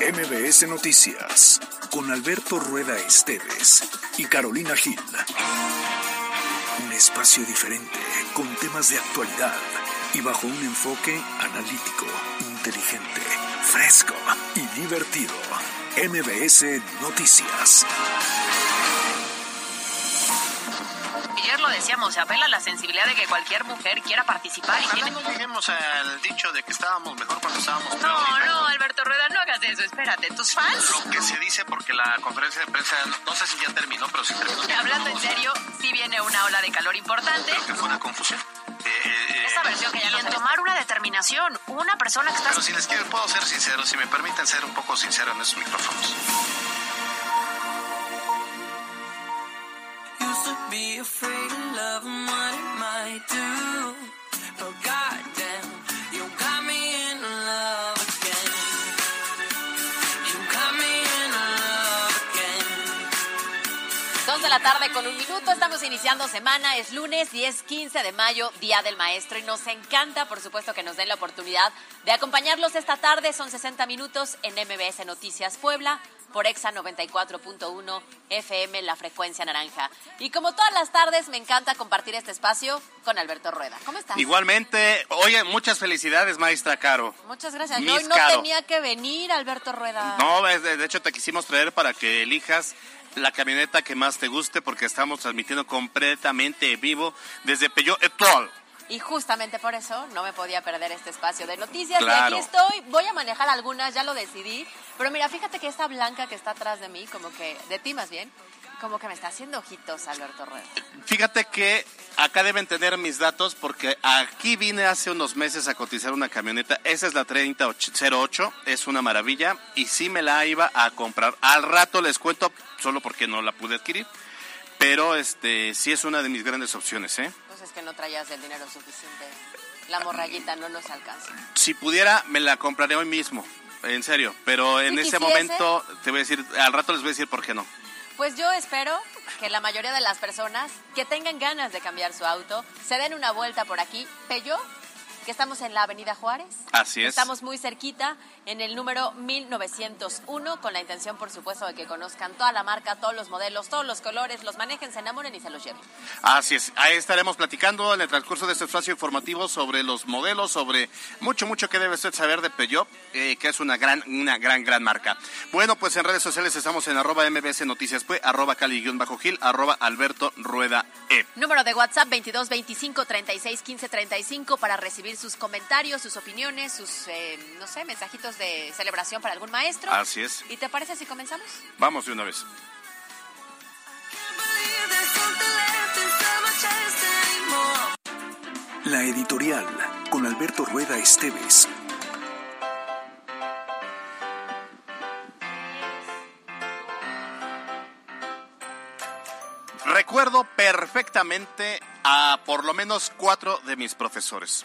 MBS Noticias con Alberto Rueda Esteves y Carolina Gil. Un espacio diferente con temas de actualidad y bajo un enfoque analítico, inteligente, fresco y divertido. MBS Noticias. Decíamos, se apela a la sensibilidad de que cualquier mujer quiera participar. Y tiene... no lleguemos al dicho de que estábamos mejor cuando estábamos peor. No, no, Alberto Rueda, no hagas eso, espérate, tus fans. Lo que se dice porque la conferencia de prensa, no sé si ya terminó, pero sí terminó. Hablando en serio, sí viene una ola de calor importante. Creo que fue una confusión. Eh, Esa versión que ya lo en tomar una determinación, una persona que está... Pero si les quiero, puedo ser sincero, si me permiten ser un poco sincero en esos micrófonos. La tarde con un minuto, estamos iniciando semana, es lunes 10-15 de mayo, Día del Maestro, y nos encanta, por supuesto, que nos den la oportunidad de acompañarlos esta tarde, son 60 minutos en MBS Noticias Puebla por Exa 94.1 FM, la frecuencia naranja. Y como todas las tardes, me encanta compartir este espacio con Alberto Rueda. ¿Cómo estás? Igualmente, oye, muchas felicidades, maestra Caro. Muchas gracias. Yo no tenía que venir, Alberto Rueda. No, de hecho te quisimos traer para que elijas la camioneta que más te guste porque estamos transmitiendo completamente vivo desde Peugeot Etoile. Y justamente por eso no me podía perder este espacio de noticias. Y aquí estoy, voy a manejar algunas, ya lo decidí. Pero mira, fíjate que esta blanca que está atrás de mí, como que, de ti más bien, como que me está haciendo ojitos Alberto Rueda. Fíjate que acá deben tener mis datos porque aquí vine hace unos meses a cotizar una camioneta. Esa es la 3008, es una maravilla y sí me la iba a comprar. Al rato les cuento, solo porque no la pude adquirir. Pero este sí es una de mis grandes opciones, ¿eh? es que no traías el dinero suficiente. La morrayita no nos alcanza. Si pudiera, me la compraré hoy mismo. En serio. Pero en ese momento, te voy a decir, al rato les voy a decir por qué no. Pues yo espero que la mayoría de las personas que tengan ganas de cambiar su auto se den una vuelta por aquí. Peyo que estamos en la Avenida Juárez. Así es. Estamos muy cerquita en el número 1901 con la intención, por supuesto, de que conozcan toda la marca, todos los modelos, todos los colores, los manejen, se enamoren y se los lleven. Así es. Ahí estaremos platicando en el transcurso de este espacio informativo sobre los modelos, sobre mucho, mucho que debe usted saber de Peugeot, eh, que es una gran, una gran, gran marca. Bueno, pues en redes sociales estamos en arroba mbs noticias, pues, arroba cali-gil, arroba alberto rueda e. Número de WhatsApp 22 25 36 15 35 para recibir sus comentarios, sus opiniones, sus, eh, no sé, mensajitos de celebración para algún maestro. Así es. ¿Y te parece si comenzamos? Vamos de una vez. La editorial con Alberto Rueda Esteves. Recuerdo perfectamente a por lo menos cuatro de mis profesores.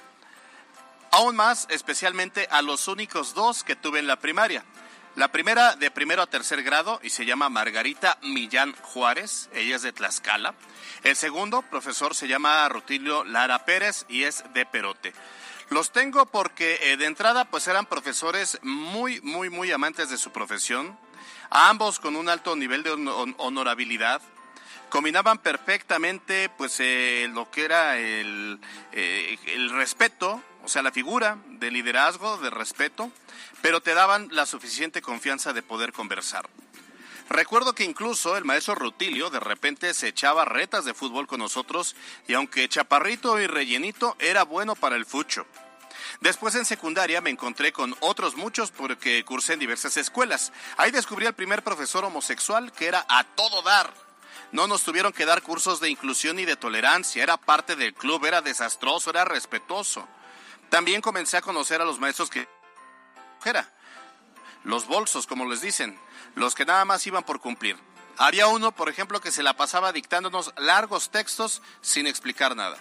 Aún más, especialmente a los únicos dos que tuve en la primaria. La primera de primero a tercer grado y se llama Margarita Millán Juárez, ella es de Tlaxcala. El segundo profesor se llama Rutilio Lara Pérez y es de Perote. Los tengo porque eh, de entrada pues eran profesores muy, muy, muy amantes de su profesión, ambos con un alto nivel de honorabilidad, combinaban perfectamente pues eh, lo que era el, eh, el respeto o sea, la figura de liderazgo, de respeto, pero te daban la suficiente confianza de poder conversar. Recuerdo que incluso el maestro Rutilio de repente se echaba retas de fútbol con nosotros y aunque chaparrito y rellenito era bueno para el fucho. Después en secundaria me encontré con otros muchos porque cursé en diversas escuelas. Ahí descubrí al primer profesor homosexual que era a todo dar. No nos tuvieron que dar cursos de inclusión y de tolerancia, era parte del club, era desastroso, era respetuoso. También comencé a conocer a los maestros que era los bolsos, como les dicen, los que nada más iban por cumplir. Había uno, por ejemplo, que se la pasaba dictándonos largos textos sin explicar nada.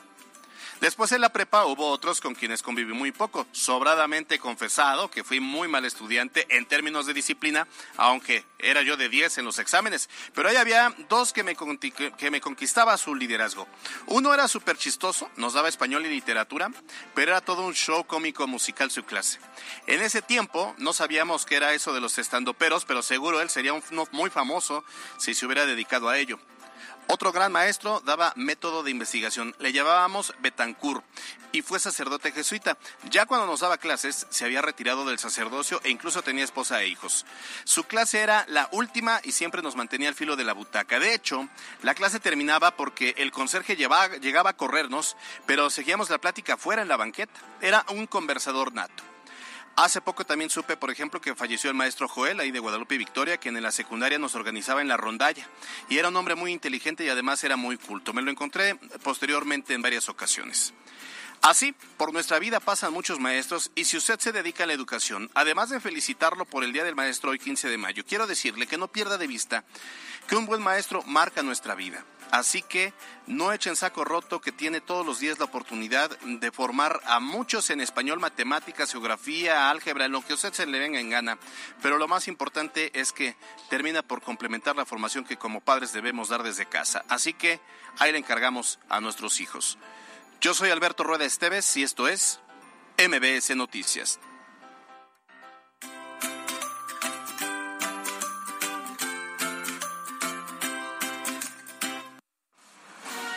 Después en la prepa hubo otros con quienes conviví muy poco. Sobradamente confesado que fui muy mal estudiante en términos de disciplina, aunque era yo de 10 en los exámenes. Pero ahí había dos que me, que me conquistaba su liderazgo. Uno era súper chistoso, nos daba español y literatura, pero era todo un show cómico musical su clase. En ese tiempo no sabíamos qué era eso de los estandoperos, pero seguro él sería un, muy famoso si se hubiera dedicado a ello. Otro gran maestro daba método de investigación. Le llamábamos Betancourt y fue sacerdote jesuita. Ya cuando nos daba clases se había retirado del sacerdocio e incluso tenía esposa e hijos. Su clase era la última y siempre nos mantenía al filo de la butaca. De hecho, la clase terminaba porque el conserje llegaba a corrernos, pero seguíamos la plática fuera en la banqueta. Era un conversador nato. Hace poco también supe, por ejemplo, que falleció el maestro Joel, ahí de Guadalupe Victoria, quien en la secundaria nos organizaba en la rondalla. Y era un hombre muy inteligente y además era muy culto. Me lo encontré posteriormente en varias ocasiones. Así, por nuestra vida pasan muchos maestros y si usted se dedica a la educación, además de felicitarlo por el Día del Maestro hoy 15 de mayo, quiero decirle que no pierda de vista que un buen maestro marca nuestra vida. Así que no echen saco roto que tiene todos los días la oportunidad de formar a muchos en español, matemáticas, geografía, álgebra, en lo que a usted se le venga en gana. Pero lo más importante es que termina por complementar la formación que como padres debemos dar desde casa. Así que ahí le encargamos a nuestros hijos. Yo soy Alberto Rueda Esteves y esto es MBS Noticias.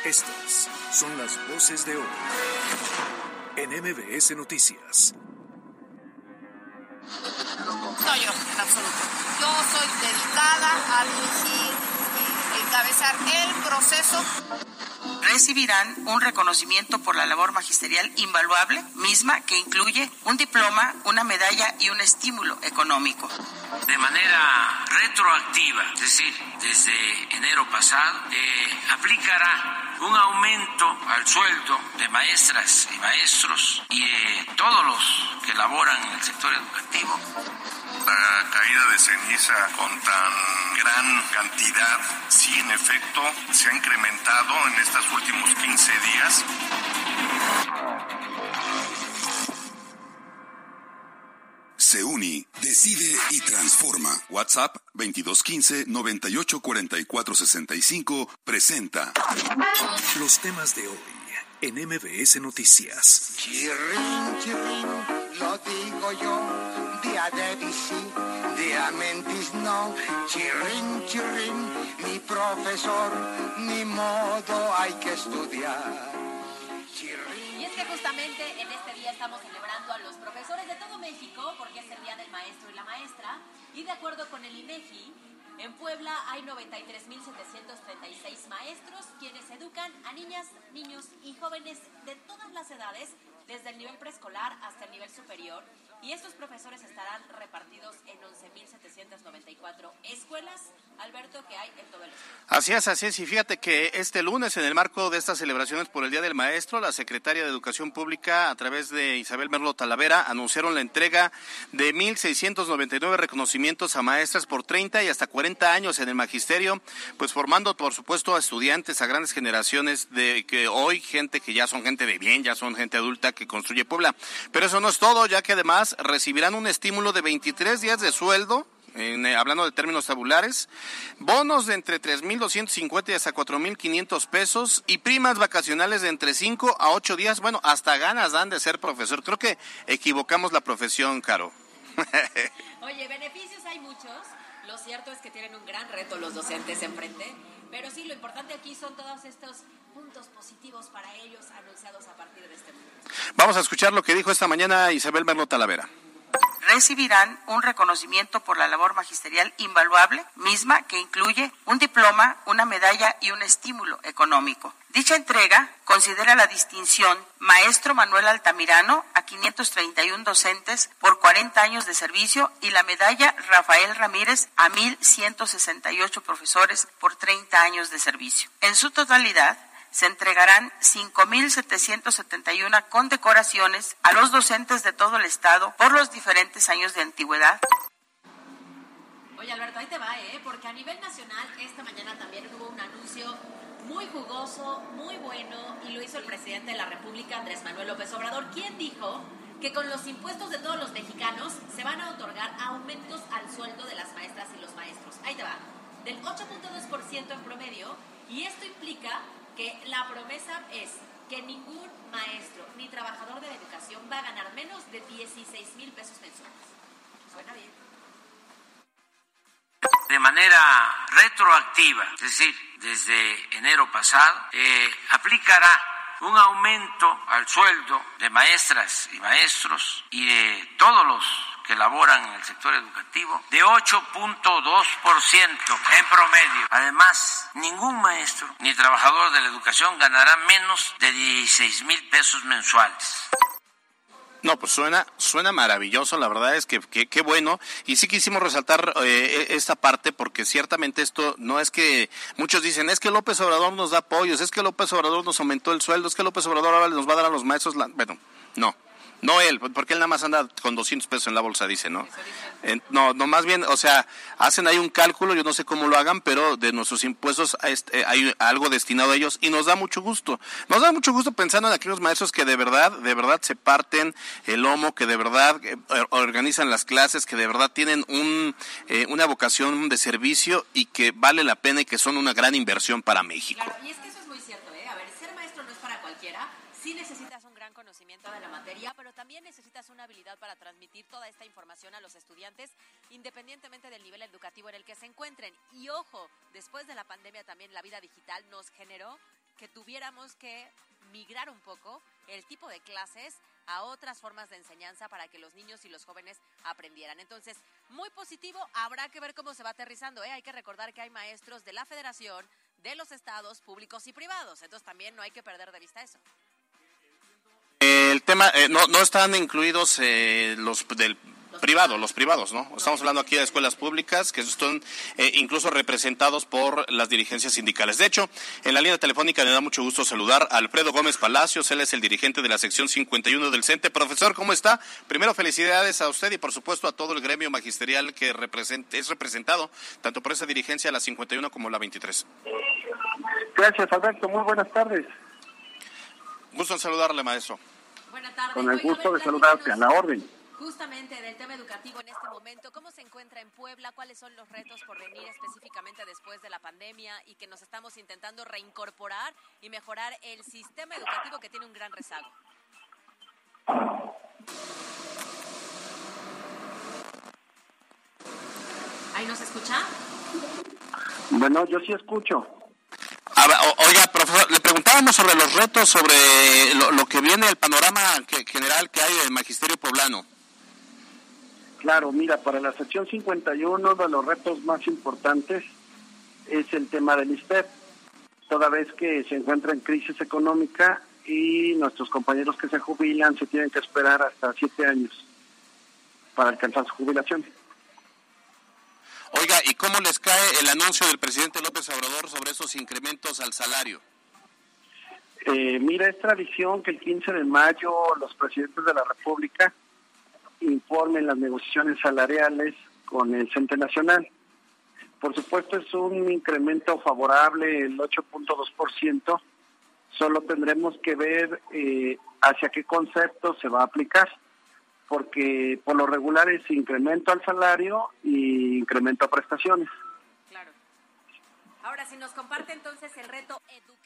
Estas son las voces de hoy en MBS Noticias. No, yo, en absoluto. Yo soy dedicada a dirigir y encabezar el proceso recibirán un reconocimiento por la labor magisterial invaluable, misma que incluye un diploma, una medalla y un estímulo económico. De manera retroactiva, es decir, desde enero pasado, eh, aplicará un aumento al sueldo de maestras y maestros y de todos los que laboran en el sector educativo la caída de ceniza con tan gran cantidad, sí en efecto se ha incrementado en estos últimos 15 días. Decide y transforma. WhatsApp 2215 984465 presenta los temas de hoy en MBS Noticias. Chirrin, chirrin, lo digo yo día de bici, día mentis no, chirrin, chirrin, mi profesor, ni modo hay que estudiar. Es justamente en este día estamos celebrando a los profesores de todo México, porque es el Día del Maestro y la Maestra, y de acuerdo con el INEGI, en Puebla hay 93.736 maestros quienes educan a niñas, niños y jóvenes de todas las edades, desde el nivel preescolar hasta el nivel superior, y estos profesores estarán repartidos en 11.794 escuelas, Alberto, que hay en todo el estado. Así es, así es. Y fíjate que este lunes, en el marco de estas celebraciones por el Día del Maestro, la Secretaria de Educación Pública, a través de Isabel Merlo Talavera, anunciaron la entrega de 1.699 reconocimientos a maestras por 30 y hasta 40 años en el magisterio, pues formando, por supuesto, a estudiantes, a grandes generaciones de que hoy, gente que ya son gente de bien, ya son gente adulta que construye Puebla. Pero eso no es todo, ya que además recibirán un estímulo de 23 días de sueldo eh, hablando de términos tabulares, bonos de entre 3.250 y hasta 4.500 pesos y primas vacacionales de entre 5 a 8 días. Bueno, hasta ganas dan de ser profesor. Creo que equivocamos la profesión, Caro. Oye, beneficios hay muchos. Lo cierto es que tienen un gran reto los docentes enfrente. Pero sí, lo importante aquí son todos estos puntos positivos para ellos anunciados a partir de este momento. Vamos a escuchar lo que dijo esta mañana Isabel Merlo Talavera recibirán un reconocimiento por la labor magisterial invaluable, misma que incluye un diploma, una medalla y un estímulo económico. Dicha entrega considera la distinción Maestro Manuel Altamirano a 531 docentes por 40 años de servicio y la medalla Rafael Ramírez a 1.168 profesores por 30 años de servicio. En su totalidad, se entregarán 5.771 condecoraciones a los docentes de todo el Estado por los diferentes años de antigüedad. Oye, Alberto, ahí te va, ¿eh? Porque a nivel nacional, esta mañana también hubo un anuncio muy jugoso, muy bueno y lo hizo el presidente de la República, Andrés Manuel López Obrador, quien dijo que con los impuestos de todos los mexicanos se van a otorgar aumentos al sueldo de las maestras y los maestros. Ahí te va, del 8.2% en promedio y esto implica que la promesa es que ningún maestro ni trabajador de la educación va a ganar menos de 16 mil pesos mensuales. Suena bien. De manera retroactiva, es decir, desde enero pasado, eh, aplicará un aumento al sueldo de maestras y maestros y de todos los que laboran en el sector educativo de 8.2% en promedio. Además, ningún maestro ni trabajador de la educación ganará menos de 16 mil pesos mensuales. No, pues suena, suena maravilloso, la verdad es que qué bueno. Y sí quisimos resaltar eh, e, esta parte porque ciertamente esto no es que muchos dicen, es que López Obrador nos da apoyos, es que López Obrador nos aumentó el sueldo, es que López Obrador ahora nos va a dar a los maestros, la... bueno, no. No él, porque él nada más anda con 200 pesos en la bolsa, dice, ¿no? No, no, más bien, o sea, hacen ahí un cálculo, yo no sé cómo lo hagan, pero de nuestros impuestos este, hay algo destinado a ellos y nos da mucho gusto. Nos da mucho gusto pensando en aquellos maestros que de verdad, de verdad se parten el lomo, que de verdad eh, organizan las clases, que de verdad tienen un, eh, una vocación de servicio y que vale la pena y que son una gran inversión para México. Claro, y es que eso es muy cierto, ¿eh? A ver, ser maestro no es para cualquiera. Sí de la materia, pero también necesitas una habilidad para transmitir toda esta información a los estudiantes, independientemente del nivel educativo en el que se encuentren. Y ojo, después de la pandemia también la vida digital nos generó que tuviéramos que migrar un poco el tipo de clases a otras formas de enseñanza para que los niños y los jóvenes aprendieran. Entonces, muy positivo, habrá que ver cómo se va aterrizando. ¿eh? Hay que recordar que hay maestros de la federación, de los estados públicos y privados. Entonces, también no hay que perder de vista eso. El tema, eh, no, no están incluidos eh, los del privado, los privados, ¿no? Estamos hablando aquí de escuelas públicas que están eh, incluso representados por las dirigencias sindicales. De hecho, en la línea telefónica me da mucho gusto saludar a Alfredo Gómez Palacios, él es el dirigente de la sección 51 del CENTE. Profesor, ¿cómo está? Primero, felicidades a usted y por supuesto a todo el gremio magisterial que es representado, tanto por esa dirigencia, la 51 como la 23. Gracias, Alberto. Muy buenas tardes. Gusto en saludarle, maestro. Buenas tardes. Con el gusto de saludarte, a la orden. Justamente del tema educativo en este momento, ¿cómo se encuentra en Puebla? ¿Cuáles son los retos por venir específicamente después de la pandemia y que nos estamos intentando reincorporar y mejorar el sistema educativo que tiene un gran rezago? ¿Ahí nos escucha? Bueno, yo sí escucho. oiga, preguntábamos sobre los retos, sobre lo, que viene, el panorama general que hay del magisterio poblano. Claro, mira, para la sección 51 de los retos más importantes es el tema del ISTEP, toda vez que se encuentra en crisis económica y nuestros compañeros que se jubilan se tienen que esperar hasta siete años para alcanzar su jubilación. Oiga, ¿y cómo les cae el anuncio del presidente López Obrador sobre esos incrementos al salario? Eh, mira, es tradición que el 15 de mayo los presidentes de la República informen las negociaciones salariales con el Centro Nacional. Por supuesto, es un incremento favorable, el 8.2%. Solo tendremos que ver eh, hacia qué concepto se va a aplicar porque por lo regular es incremento al salario y incremento a prestaciones. Claro. Ahora, si nos comparte entonces el reto educativo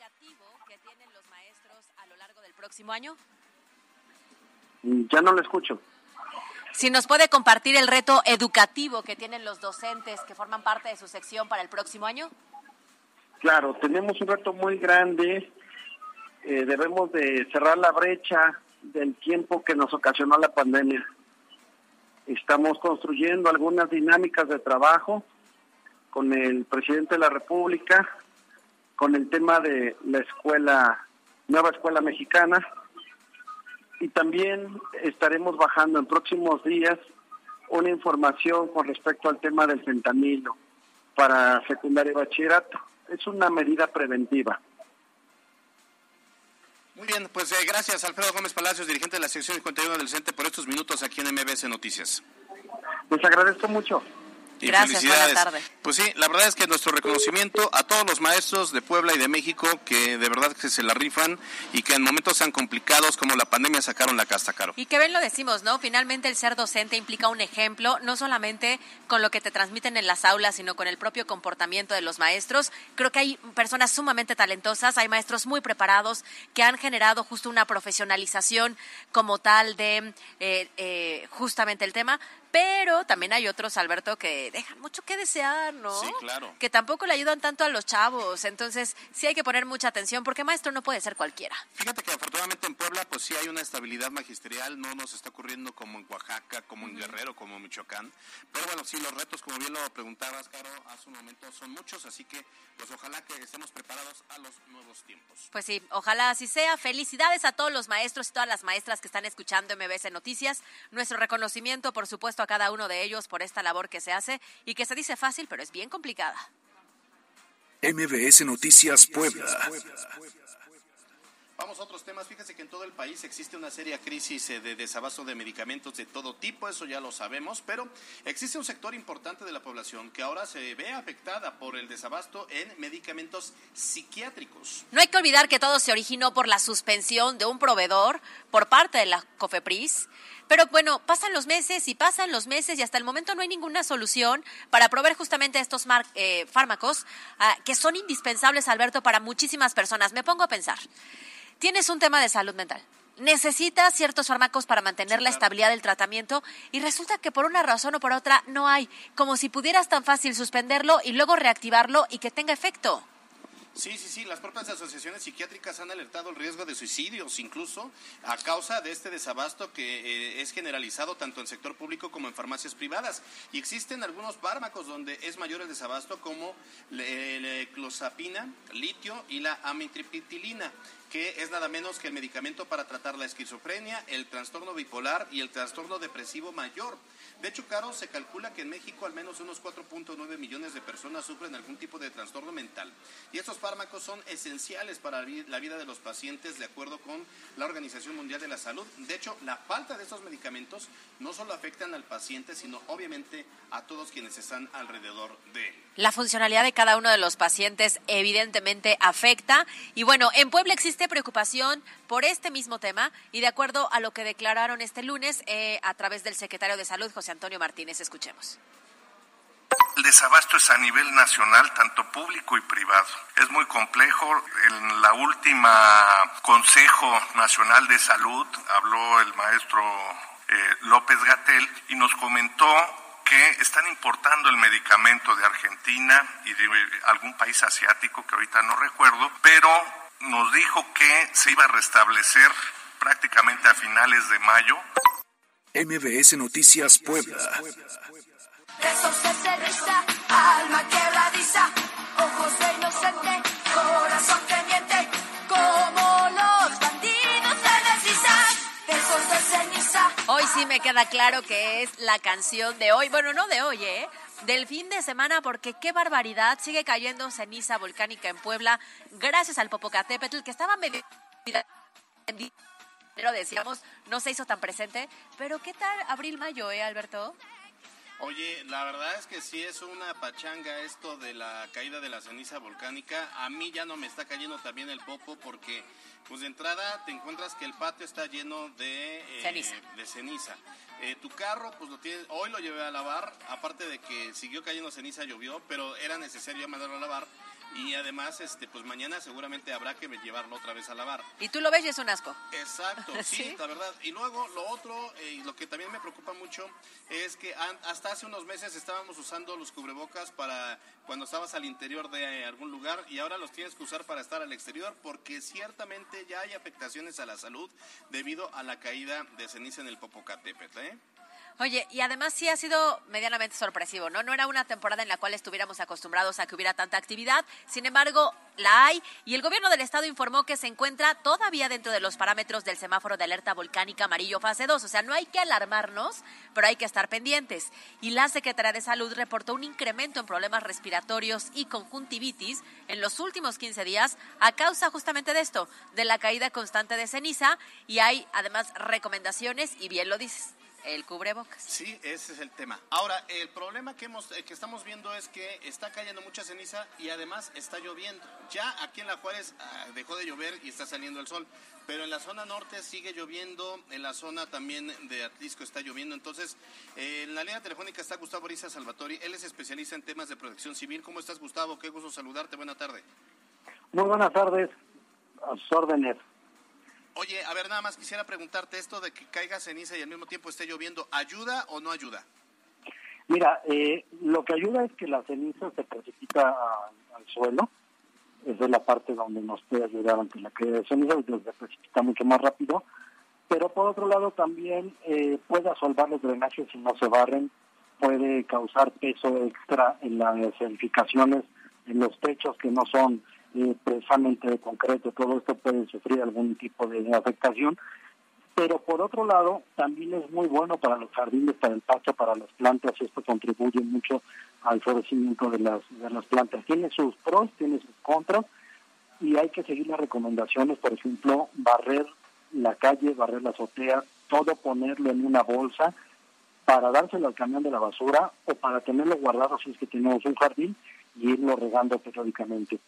próximo año. Ya no lo escucho. Si nos puede compartir el reto educativo que tienen los docentes que forman parte de su sección para el próximo año. Claro, tenemos un reto muy grande. Eh, debemos de cerrar la brecha del tiempo que nos ocasionó la pandemia. Estamos construyendo algunas dinámicas de trabajo con el presidente de la República, con el tema de la escuela, nueva escuela mexicana, y también estaremos bajando en próximos días una información con respecto al tema del fentanilo para secundaria y bachillerato. Es una medida preventiva. Muy bien, pues eh, gracias Alfredo Gómez Palacios, dirigente de la sección 51 del CENTE, por estos minutos aquí en MBS Noticias. Les agradezco mucho. Gracias, buenas tardes. Pues sí, la verdad es que nuestro reconocimiento a todos los maestros de Puebla y de México que de verdad que se la rifan y que en momentos tan complicados como la pandemia sacaron la casta caro. Y que ven lo decimos, ¿no? Finalmente el ser docente implica un ejemplo, no solamente con lo que te transmiten en las aulas, sino con el propio comportamiento de los maestros. Creo que hay personas sumamente talentosas, hay maestros muy preparados que han generado justo una profesionalización como tal de eh, eh, justamente el tema, pero también hay otros, Alberto, que dejan mucho que desear, ¿no? Sí, claro. Que tampoco le ayudan tanto a los chavos. Entonces, sí hay que poner mucha atención porque maestro no puede ser cualquiera. Fíjate que afortunadamente en Puebla, pues sí hay una estabilidad magisterial. No nos está ocurriendo como en Oaxaca, como en Guerrero, como en Michoacán. Pero bueno, sí, los retos, como bien lo preguntabas, Caro, hace un momento son muchos. Así que, pues ojalá que estemos preparados a los nuevos tiempos. Pues sí, ojalá así sea. Felicidades a todos los maestros y todas las maestras que están escuchando MBS Noticias. Nuestro reconocimiento, por supuesto, a cada uno de ellos por esta labor que se hace y que se dice fácil, pero es bien complicada. MBS Noticias Puebla. Vamos a otros temas. Fíjese que en todo el país existe una seria crisis eh, de desabasto de medicamentos de todo tipo, eso ya lo sabemos, pero existe un sector importante de la población que ahora se ve afectada por el desabasto en medicamentos psiquiátricos. No hay que olvidar que todo se originó por la suspensión de un proveedor por parte de la COFEPRIS. Pero bueno, pasan los meses y pasan los meses y hasta el momento no hay ninguna solución para proveer justamente estos eh, fármacos ah, que son indispensables, Alberto, para muchísimas personas. Me pongo a pensar tienes un tema de salud mental. Necesitas ciertos fármacos para mantener la estabilidad del tratamiento y resulta que por una razón o por otra no hay, como si pudieras tan fácil suspenderlo y luego reactivarlo y que tenga efecto. Sí, sí, sí, las propias asociaciones psiquiátricas han alertado el riesgo de suicidios, incluso a causa de este desabasto que eh, es generalizado tanto en sector público como en farmacias privadas. Y existen algunos fármacos donde es mayor el desabasto, como la clozapina, litio y la amitriptilina que es nada menos que el medicamento para tratar la esquizofrenia, el trastorno bipolar y el trastorno depresivo mayor. De hecho, Caro, se calcula que en México al menos unos 4.9 millones de personas sufren algún tipo de trastorno mental. Y estos fármacos son esenciales para la vida de los pacientes de acuerdo con la Organización Mundial de la Salud. De hecho, la falta de estos medicamentos no solo afectan al paciente, sino obviamente a todos quienes están alrededor de él. La funcionalidad de cada uno de los pacientes evidentemente afecta. Y bueno, en Puebla existe preocupación por este mismo tema y de acuerdo a lo que declararon este lunes eh, a través del secretario de Salud, José Antonio Martínez. Escuchemos. El desabasto es a nivel nacional, tanto público y privado. Es muy complejo. En la última Consejo Nacional de Salud habló el maestro eh, López Gatel y nos comentó que están importando el medicamento de Argentina y de algún país asiático que ahorita no recuerdo, pero nos dijo que se iba a restablecer prácticamente a finales de mayo MBS Noticias Puebla. Besos de ceniza, alma quebradiza, ojos de inocente, corazón que miente, como los bandidos se deslizan. Besos de ceniza. Hoy sí me queda claro que es la canción de hoy. Bueno, no de hoy, ¿eh? Del fin de semana, porque qué barbaridad. Sigue cayendo ceniza volcánica en Puebla, gracias al Popocatépetl, que estaba medio pero decíamos, no se hizo tan presente. Pero ¿qué tal abril-mayo, eh, Alberto? Oye, la verdad es que sí es una pachanga esto de la caída de la ceniza volcánica. A mí ya no me está cayendo también el popo porque, pues de entrada te encuentras que el patio está lleno de eh, ceniza. De ceniza. Eh, tu carro, pues lo tienes, hoy lo llevé a lavar, aparte de que siguió cayendo ceniza, llovió, pero era necesario mandarlo a lavar y además este pues mañana seguramente habrá que llevarlo otra vez a lavar. Y tú lo ves y es un asco. Exacto, sí, la verdad. Y luego lo otro, eh, y lo que también me preocupa mucho, es que hasta hace unos meses estábamos usando los cubrebocas para cuando estabas al interior de algún lugar y ahora los tienes que usar para estar al exterior porque ciertamente ya hay afectaciones a la salud debido a la caída de ceniza en el Popocatépetl, ¿eh? Oye, y además sí ha sido medianamente sorpresivo, ¿no? No era una temporada en la cual estuviéramos acostumbrados a que hubiera tanta actividad, sin embargo, la hay y el gobierno del estado informó que se encuentra todavía dentro de los parámetros del semáforo de alerta volcánica amarillo fase 2, o sea, no hay que alarmarnos, pero hay que estar pendientes. Y la Secretaría de Salud reportó un incremento en problemas respiratorios y conjuntivitis en los últimos 15 días a causa justamente de esto, de la caída constante de ceniza y hay además recomendaciones y bien lo dices el cubrebocas. Sí, ese es el tema. Ahora, el problema que, hemos, eh, que estamos viendo es que está cayendo mucha ceniza y además está lloviendo. Ya aquí en La Juárez ah, dejó de llover y está saliendo el sol, pero en la zona norte sigue lloviendo, en la zona también de Atlisco está lloviendo. Entonces, eh, en la línea telefónica está Gustavo Ariza Salvatori, él es especialista en temas de protección civil. ¿Cómo estás, Gustavo? Qué gusto saludarte. Buena tarde. Muy buenas tardes, a sus órdenes. Oye, a ver, nada más quisiera preguntarte esto de que caiga ceniza y al mismo tiempo esté lloviendo, ¿ayuda o no ayuda? Mira, eh, lo que ayuda es que la ceniza se precipita al suelo. Esa es la parte donde nos puede ayudar ante la caída de ceniza, se precipita mucho más rápido. Pero por otro lado también eh, puede asolvar los drenajes si no se barren, puede causar peso extra en las edificaciones, en los techos que no son precisamente de concreto. Todo esto puede sufrir algún tipo de afectación. Pero por otro lado, también es muy bueno para los jardines, para el pasto, para las plantas. Esto contribuye mucho al florecimiento de las, de las plantas. Tiene sus pros, tiene sus contras y hay que seguir las recomendaciones, por ejemplo, barrer la calle, barrer la azotea, todo ponerlo en una bolsa para dárselo al camión de la basura o para tenerlo guardado si es que tenemos un jardín y irlo regando periódicamente.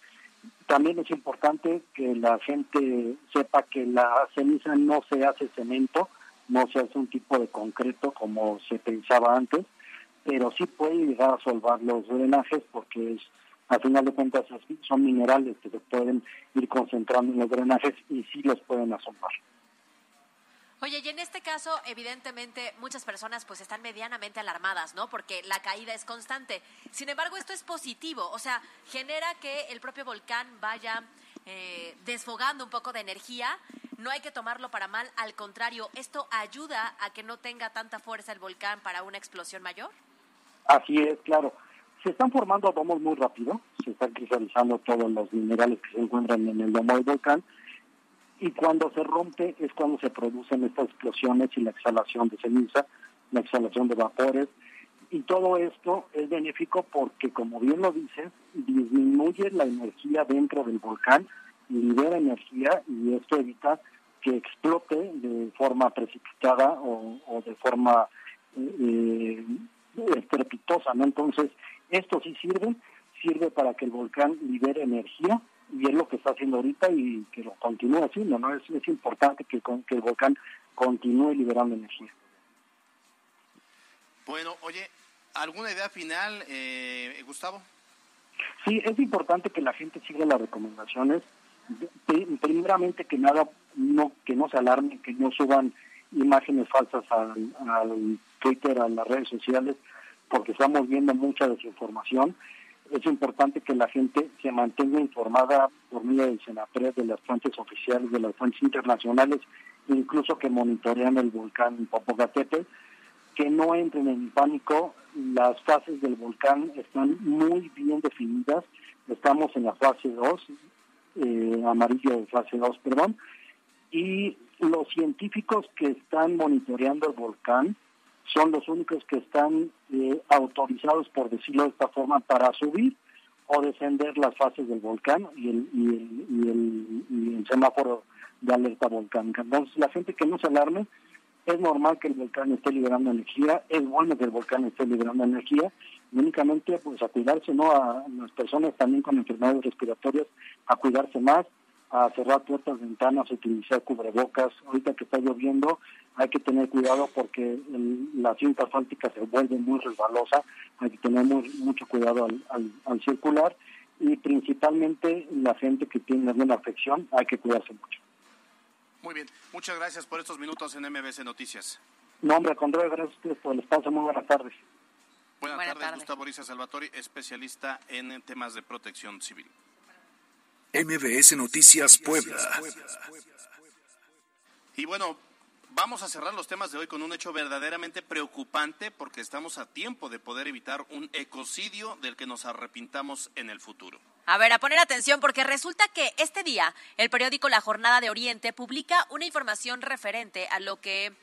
También es importante que la gente sepa que la ceniza no se hace cemento, no se hace un tipo de concreto como se pensaba antes, pero sí puede llegar a solvar los drenajes porque es, a final de cuentas son minerales que se pueden ir concentrando en los drenajes y sí los pueden asolvar. Oye, y en este caso, evidentemente, muchas personas pues están medianamente alarmadas, ¿no? Porque la caída es constante. Sin embargo, esto es positivo, o sea, genera que el propio volcán vaya eh, desfogando un poco de energía. No hay que tomarlo para mal, al contrario, esto ayuda a que no tenga tanta fuerza el volcán para una explosión mayor. Así es, claro. Se están formando domos muy rápido, se están cristalizando todos los minerales que se encuentran en el domo del volcán y cuando se rompe es cuando se producen estas explosiones y la exhalación de ceniza, la exhalación de vapores y todo esto es benéfico porque, como bien lo dices, disminuye la energía dentro del volcán, libera energía y esto evita que explote de forma precipitada o, o de forma eh, eh, estrepitosa, ¿no? Entonces, esto sí sirve, sirve para que el volcán libere energía y es lo que está haciendo ahorita y que lo continúe haciendo, ¿no? Es, es importante que, que el volcán continúe liberando energía. Bueno, oye, ¿alguna idea final, eh, Gustavo? Sí, es importante que la gente siga las recomendaciones. Pri- Primeramente que nada, no que no se alarmen, que no suban imágenes falsas al, al Twitter, a las redes sociales, porque estamos viendo mucha desinformación. Es importante que la gente se mantenga informada por medio del Senapred, de las fuentes oficiales, de las fuentes internacionales, incluso que monitorean el volcán Popocatépetl, que no entren en pánico. Las fases del volcán están muy bien definidas. Estamos en la fase 2, eh, amarillo de fase 2, perdón. Y los científicos que están monitoreando el volcán son los únicos que están eh, autorizados, por decirlo de esta forma, para subir o descender las fases del volcán y el, y el, y el, y el semáforo de alerta volcánica. Entonces, la gente que no se alarme, es normal que el volcán esté liberando energía, es bueno que el volcán esté liberando energía, y únicamente pues a cuidarse, ¿no? A las personas también con enfermedades respiratorias, a cuidarse más, a cerrar puertas, ventanas, utilizar cubrebocas. Ahorita que está lloviendo hay que tener cuidado porque el- la cinta asfáltica se vuelve muy resbalosa, hay que tener muy- mucho cuidado al, al, al circular y principalmente la gente que tiene alguna afección hay que cuidarse mucho. Muy bien, muchas gracias por estos minutos en MBC Noticias. No, hombre, contrario, gracias a ustedes por el espacio. Muy buenas tardes. Buenas Buena tardes, tarde. Gustavo Ariza Salvatori, especialista en temas de protección civil. MBS Noticias Puebla. Y bueno, vamos a cerrar los temas de hoy con un hecho verdaderamente preocupante porque estamos a tiempo de poder evitar un ecocidio del que nos arrepintamos en el futuro. A ver, a poner atención porque resulta que este día el periódico La Jornada de Oriente publica una información referente a lo que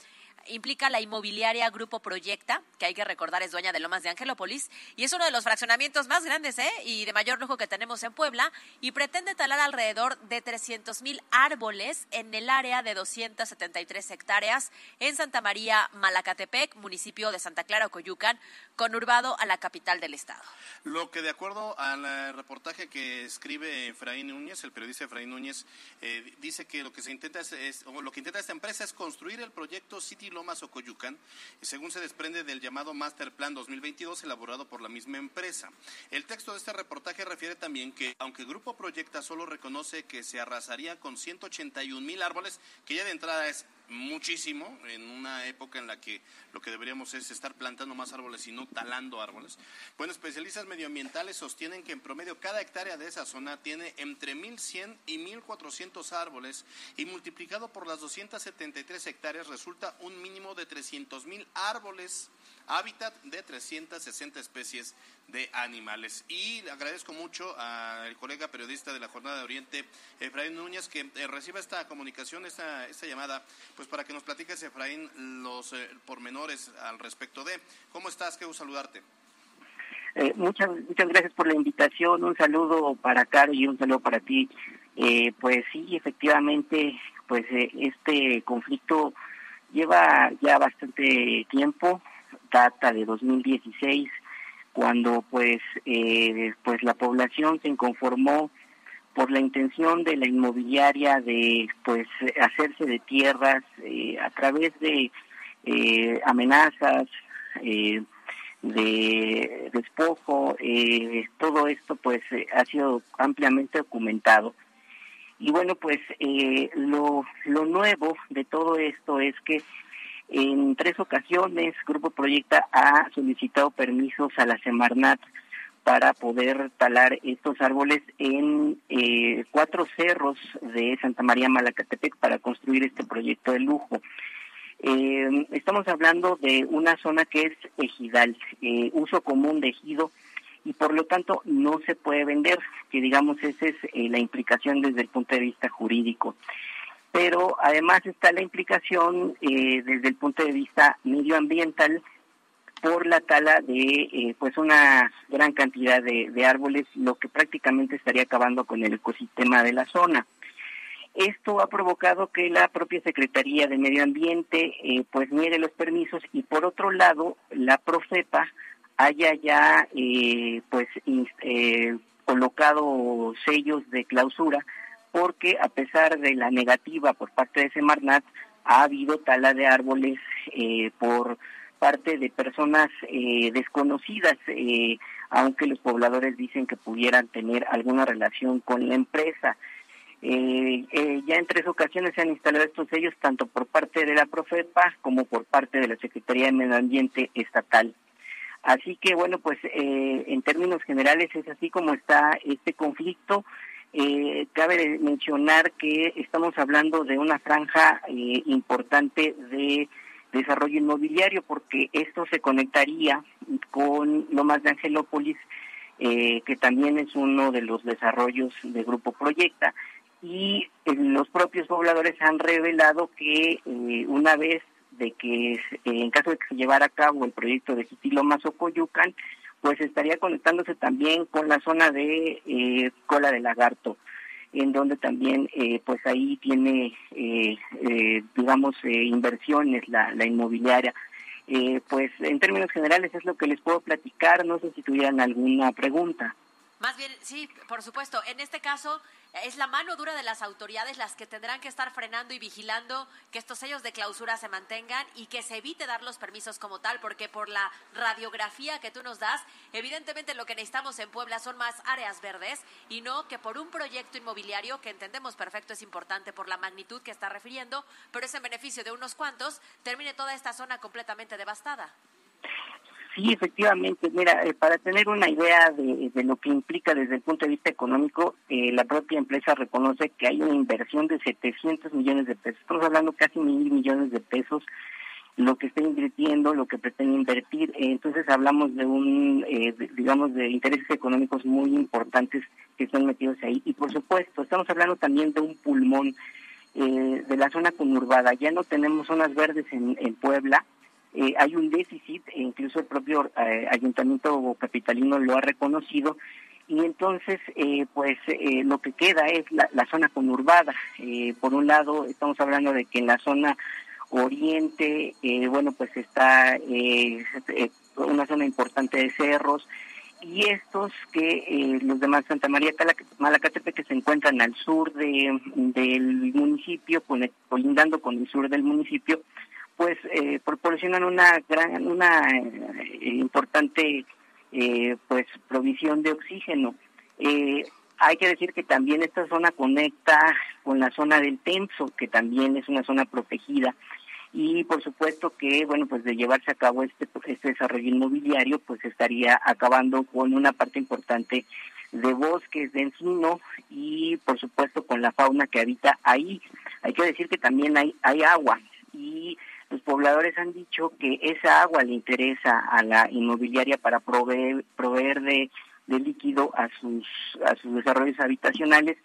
implica la inmobiliaria Grupo Proyecta, que hay que recordar es dueña de Lomas de Angelópolis, y es uno de los fraccionamientos más grandes ¿eh? y de mayor lujo que tenemos en Puebla, y pretende talar alrededor de 300 mil árboles en el área de 273 hectáreas en Santa María, Malacatepec, municipio de Santa Clara, Coyucan, conurbado a la capital del estado. Lo que de acuerdo al eh, reportaje que escribe Efraín Núñez, el periodista Efraín Núñez, eh, dice que lo que se intenta es, lo que intenta esta empresa es construir el proyecto City Lomas Ocoyucan, según se desprende del llamado Master Plan 2022 elaborado por la misma empresa. El texto de este reportaje refiere también que, aunque Grupo Proyecta solo reconoce que se arrasaría con 181 mil árboles, que ya de entrada es muchísimo en una época en la que lo que deberíamos es estar plantando más árboles y no talando árboles. Bueno, especialistas medioambientales sostienen que en promedio cada hectárea de esa zona tiene entre 1.100 y 1.400 árboles y multiplicado por las 273 hectáreas resulta un mínimo de 300.000 árboles hábitat de 360 especies de animales. Y agradezco mucho al colega periodista de la Jornada de Oriente, Efraín Núñez, que eh, reciba esta comunicación, esta, esta llamada, pues para que nos platiques, Efraín, los eh, pormenores al respecto de. ¿Cómo estás? Qué gusto saludarte. Eh, muchas, muchas gracias por la invitación. Un saludo para Caro y un saludo para ti. pues sí, efectivamente, pues este conflicto lleva ya bastante tiempo data de 2016 cuando pues eh, pues la población se inconformó por la intención de la inmobiliaria de pues hacerse de tierras eh, a través de eh, amenazas de despojo todo esto pues ha sido ampliamente documentado y bueno pues lo lo nuevo de todo esto es que en tres ocasiones, Grupo Proyecta ha solicitado permisos a la Semarnat para poder talar estos árboles en eh, cuatro cerros de Santa María Malacatepec para construir este proyecto de lujo. Eh, estamos hablando de una zona que es ejidal, eh, uso común de ejido, y por lo tanto no se puede vender, que digamos esa es la implicación desde el punto de vista jurídico pero además está la implicación eh, desde el punto de vista medioambiental por la tala de eh, pues una gran cantidad de, árboles, lo que prácticamente estaría acabando con el ecosistema de la zona. Esto ha provocado que la propia Secretaría de Medio Ambiente eh, pues niegue los permisos y por otro lado la Profepa haya ya pues colocado sellos de clausura porque a pesar de la negativa por parte de Semarnat, ha habido tala de árboles eh, por parte de personas eh, desconocidas, eh, aunque los pobladores dicen que pudieran tener alguna relación con la empresa. ya en tres ocasiones se han instalado estos sellos, tanto por parte de la Profepa como por parte de la Secretaría de Medio Ambiente Estatal. Así que, bueno, pues en términos generales es así como está este conflicto. Eh, cabe mencionar que estamos hablando de una franja eh, importante de desarrollo inmobiliario porque esto se conectaría con Lomas de Angelópolis, eh, que también es uno de los desarrollos de Grupo Proyecta. Y eh, los propios pobladores han revelado que una vez de que en caso de que se llevara a cabo el proyecto de City Lomas o Coyucan, pues estaría conectándose también con la zona de eh, cola de lagarto en donde también eh, pues ahí tiene eh, digamos inversiones la, la inmobiliaria. Pues en términos generales es lo que les puedo platicar no sé si tuvieran alguna pregunta más bien, sí, por supuesto. En este caso, es la mano dura de las autoridades las que tendrán que estar frenando y vigilando que estos sellos de clausura se mantengan y que se evite dar los permisos como tal, porque por la radiografía que tú nos das, evidentemente lo que necesitamos en Puebla son más áreas verdes y no que por un proyecto inmobiliario que entendemos perfecto es importante por la magnitud que está refiriendo, pero es en beneficio de unos cuantos, termine toda esta zona completamente devastada. Sí, efectivamente. Mira, eh, para tener una idea de, lo que implica desde el punto de vista económico, eh, la propia empresa reconoce que hay una inversión de 700 millones de pesos. Estamos hablando casi mil millones de pesos lo que está invirtiendo, lo que pretende invertir. Eh, entonces hablamos de un, digamos, de intereses económicos muy importantes que están metidos ahí. Y por supuesto, estamos hablando también de un pulmón eh, de la zona conurbada. Ya no tenemos zonas verdes en Puebla. Eh, hay un déficit, e incluso el propio eh, ayuntamiento capitalino lo ha reconocido, y entonces eh, pues eh, lo que queda es la, zona conurbada. Eh, por un lado estamos hablando de que en la zona oriente, eh, bueno pues está eh, una zona importante de cerros y estos que los demás Santa María Malacatepe que se encuentran al sur de, del municipio, colindando con el sur del municipio, pues eh, proporcionan una gran, una eh, importante eh, pues provisión de oxígeno. Eh, hay que decir que también esta zona conecta con la zona del Tenso, que también es una zona protegida. Y por supuesto que, bueno, pues de llevarse a cabo este, este desarrollo inmobiliario, pues estaría acabando con una parte importante de bosques, de encino y por supuesto con la fauna que habita ahí. Hay que decir que también hay, hay agua los pobladores han dicho que esa agua le interesa a la inmobiliaria para proveer, proveer de, de líquido a sus, a sus desarrollos habitacionales,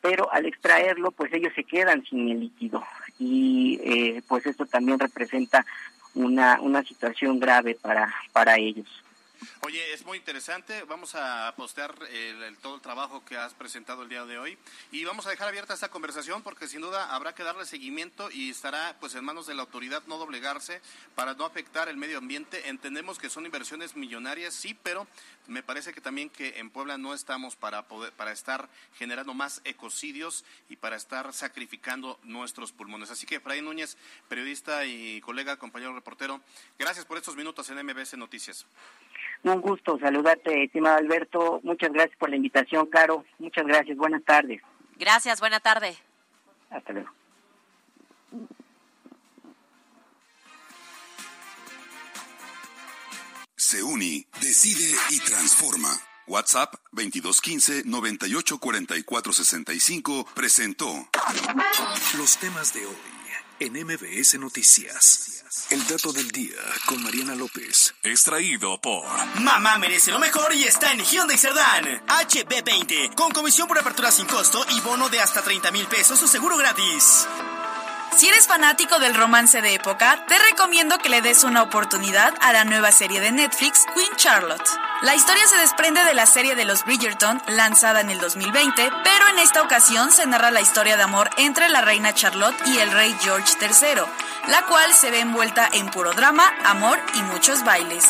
pero al extraerlo, pues ellos se quedan sin el líquido y eh, pues esto también representa una, una situación grave para, para ellos. Oye, es muy interesante. Vamos a postear el, todo el trabajo que has presentado el día de hoy y vamos a dejar abierta esta conversación porque sin duda habrá que darle seguimiento y estará pues en manos de la autoridad no doblegarse para no afectar el medio ambiente. Entendemos que son inversiones millonarias, sí, pero me parece que también que en Puebla no estamos para poder para estar generando más ecocidios y para estar sacrificando nuestros pulmones. Así que Fray Núñez, periodista y colega, compañero reportero, gracias por estos minutos en MBS Noticias. Un gusto saludarte, estimado Alberto. Muchas gracias por la invitación, Caro. Muchas gracias. Buenas tardes. Gracias, buena tarde. Hasta luego. Se uni, decide y transforma. WhatsApp 2215 984465 presentó Los temas de hoy en MBS Noticias. El dato del día con Mariana López. Extraído por Mamá merece lo mejor y está en Hyundai Cerdán. HB20, con comisión por apertura sin costo y bono de hasta 30 mil pesos o seguro gratis. Si eres fanático del romance de época, te recomiendo que le des una oportunidad a la nueva serie de Netflix Queen Charlotte. La historia se desprende de la serie de los Bridgerton, lanzada en el 2020, pero en esta ocasión se narra la historia de amor entre la reina Charlotte y el rey George III, la cual se ve envuelta en puro drama, amor y muchos bailes.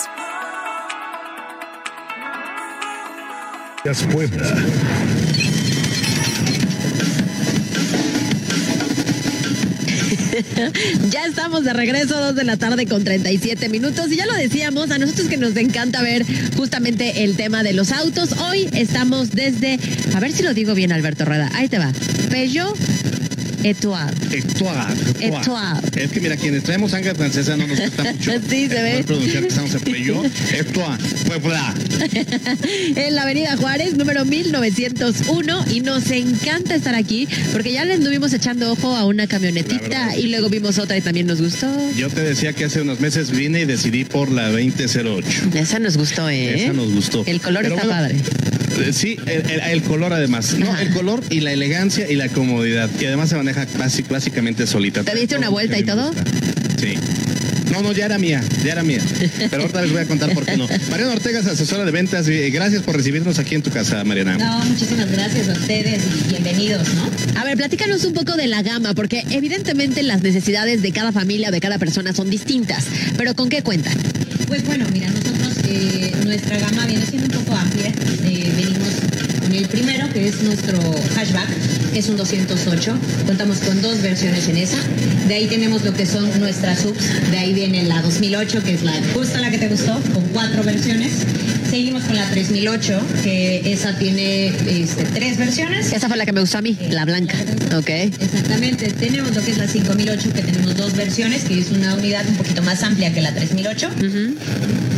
Puebla. ya estamos de regreso, 2 de la tarde con 37 minutos. Y ya lo decíamos, a nosotros que nos encanta ver justamente el tema de los autos. Hoy estamos desde, a ver si lo digo bien, Alberto Rueda. Ahí te va. Peugeot Etoile. Etoile. Etoile. Es que mira, quienes traemos sangre francesa no nos gusta mucho. Sí, se ve. pronunciar que estamos en. Puebla. en la Avenida Juárez, número 1901. Y nos encanta estar aquí porque ya le anduvimos echando ojo a una camionetita y luego vimos otra y también nos gustó. Yo te decía que hace unos meses vine y decidí por la 2008. Esa nos gustó, ¿eh? Esa nos gustó. El color Pero está bueno, padre. eh, Sí, el, el- el color además. No, el color y la elegancia y la comodidad, que además se maneja basi- básicamente solita. ¿Te diste una vuelta y todo? Sí. No, no, ya era mía, ya era mía. Pero ahorita les voy a contar por qué no. Mariana Ortega es asesora de ventas. y Gracias por recibirnos aquí en tu casa, Mariana. No, muchísimas gracias a ustedes y bienvenidos, ¿no? A ver, platícanos un poco de la gama, porque evidentemente las necesidades de cada familia o de cada persona son distintas, pero ¿con qué cuentan? Pues bueno, mira, nosotros, eh, nuestra gama viene siendo un poco amplia. Eh, venimos el primero, que es nuestro hatchback, es un 208. Contamos con dos versiones en esa. De ahí tenemos lo que son nuestras subs. De ahí viene la 2008, que es la justo la que te gustó, con cuatro versiones. Seguimos con la 3008, que esa tiene este, tres versiones. Esa fue la que me gustó a mí, la blanca. Ok. Exactamente, tenemos lo que es la 5008, que tenemos dos versiones, que es una unidad un poquito más amplia que la 3008.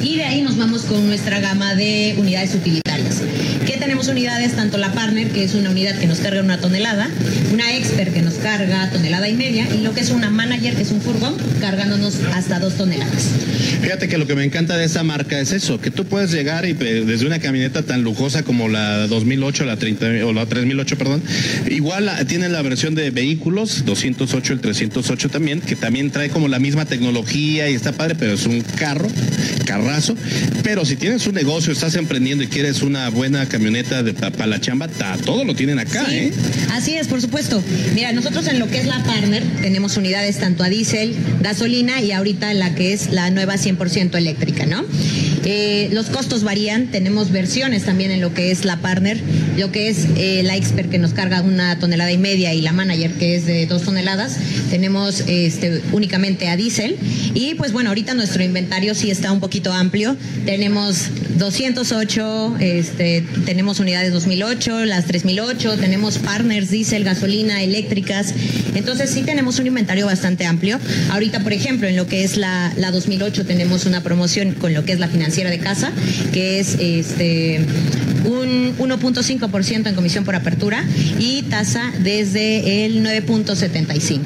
Y de ahí nos vamos con nuestra gama de unidades utilitarias. Que tenemos unidades, tanto la Partner, que es una unidad que nos carga una tonelada, una Expert que nos carga tonelada y media, y lo que es una Manager, que es un furgón, cargándonos hasta dos toneladas. Fíjate que lo que me encanta de esta marca es eso, que tú puedes llegar y eh, desde una camioneta tan lujosa como la 2008, la 30 o la 3008, perdón. Igual ah, tienen la versión de vehículos 208, el 308 también, que también trae como la misma tecnología y está padre, pero es un carro, carrazo. Pero si tienes un negocio, estás emprendiendo y quieres una buena camioneta de para la chamba, ta- todo lo tienen acá, Sí, ¿eh? Así es, por supuesto. Mira, nosotros en lo que es la Partner tenemos unidades tanto a diésel, gasolina y ahorita la que es la nueva 100% eléctrica, ¿no? Eh, los costos varían, tenemos versiones también en lo que es la Partner, lo que es eh, la Expert que nos carga una tonelada y media y la Manager que es de dos toneladas, tenemos este, únicamente a diésel y pues bueno, ahorita nuestro inventario sí está un poquito amplio, tenemos 208, este, tenemos unidades 2008, las 3008, tenemos partners, diésel, gasolina, eléctricas. Entonces sí tenemos un inventario bastante amplio. Ahorita, por ejemplo, en lo que es la, la 2008 tenemos una promoción con lo que es la financiera de casa, que es este un 1.5% en comisión por apertura y tasa desde el 9.75.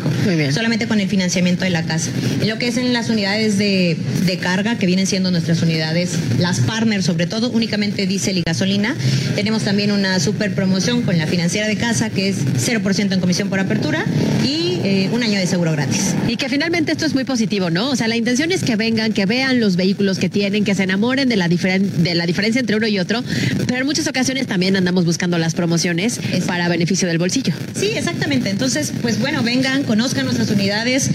Solamente con el financiamiento de la casa. En lo que es en las unidades de, de carga, que vienen siendo nuestras unidades, las partners sobre todo, únicamente diésel y gasolina, tenemos también una super promoción con la financiera de casa, que es 0% en comisión por apertura y eh, un año de seguro gratis. Y que finalmente esto es muy positivo, ¿no? O sea, la intención es que vengan, que vean los vehículos que tienen, que se enamoren de la, diferen- de la diferencia entre uno y otro, pero muchas ocasiones también andamos buscando las promociones para beneficio del bolsillo. Sí, exactamente. Entonces, pues bueno, vengan, conozcan nuestras unidades,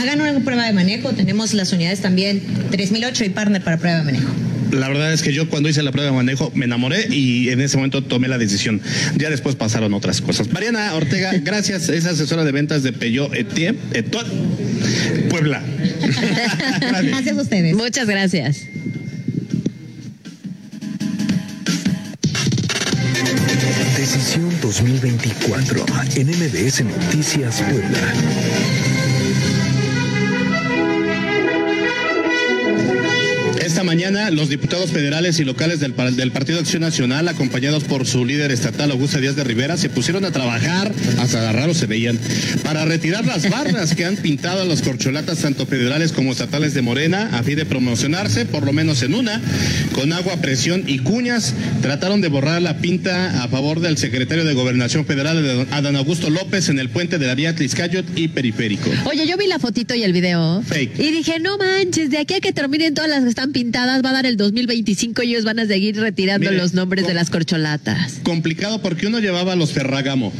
hagan una prueba de manejo. Tenemos las unidades también 3008 y partner para prueba de manejo. La verdad es que yo cuando hice la prueba de manejo me enamoré y en ese momento tomé la decisión. Ya después pasaron otras cosas. Mariana Ortega, gracias. Es asesora de ventas de Peugeot Etie, Etuat, Puebla. Gracias a ustedes. Muchas gracias. Decisión 2024 en MBS Noticias Puebla. Esta mañana, los diputados federales y locales del, del Partido Acción Nacional, acompañados por su líder estatal, Augusta Díaz de Rivera, se pusieron a trabajar, hasta raros se veían, para retirar las barras que han pintado a los corcholatas, tanto federales como estatales de Morena, a fin de promocionarse, por lo menos en una, con agua, presión y cuñas. Trataron de borrar la pinta a favor del secretario de Gobernación Federal, Adán Augusto López, en el puente de la vía Tliscayot y Periférico. Oye, yo vi la fotito y el video. Fake. Y dije, no manches, de aquí a que terminen todas las que están pintadas, va a dar el 2025 y ellos van a seguir retirando Mire, los nombres de las corcholatas. complicado porque uno llevaba los Ferragamo,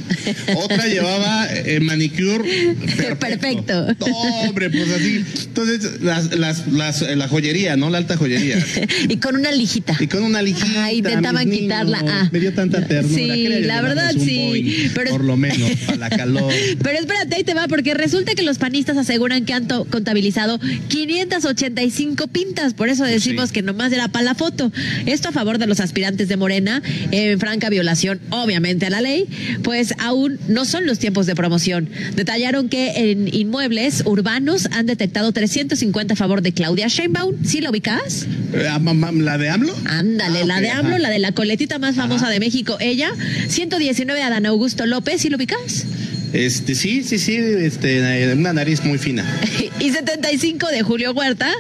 otra llevaba eh, manicure Perfecto. Hombre, pues así. Entonces, las, las, las, eh, la joyería, ¿no? La alta joyería. y con una lijita. Y con una lijita. Ah, intentaban quitarla. Ah. Me dio tanta ternura. Sí, la verdad sí. Pero- Por lo menos, para la calor. Pero espérate, ahí te va, porque resulta que los panistas aseguran que han contabilizado 585 pintas, por eso decimos que nomás era para la foto. Esto a favor de los aspirantes de Morena, en franca violación, obviamente, a la ley, pues aún no son los tiempos de promoción. Detallaron que en inmuebles urbanos han detectado 350 a favor de Claudia Sheinbaum. ¿Sí lo ubicas? Eh, ah, ¿La de AMLO? Ándale, Ah, la de AMLO, ajá. la de la coletita más famosa de México, ella. 119 Adán Augusto López, ¿sí lo ubicas? Este, sí, sí, sí, este, eh, una nariz muy fina. y 75 de Julio Huerta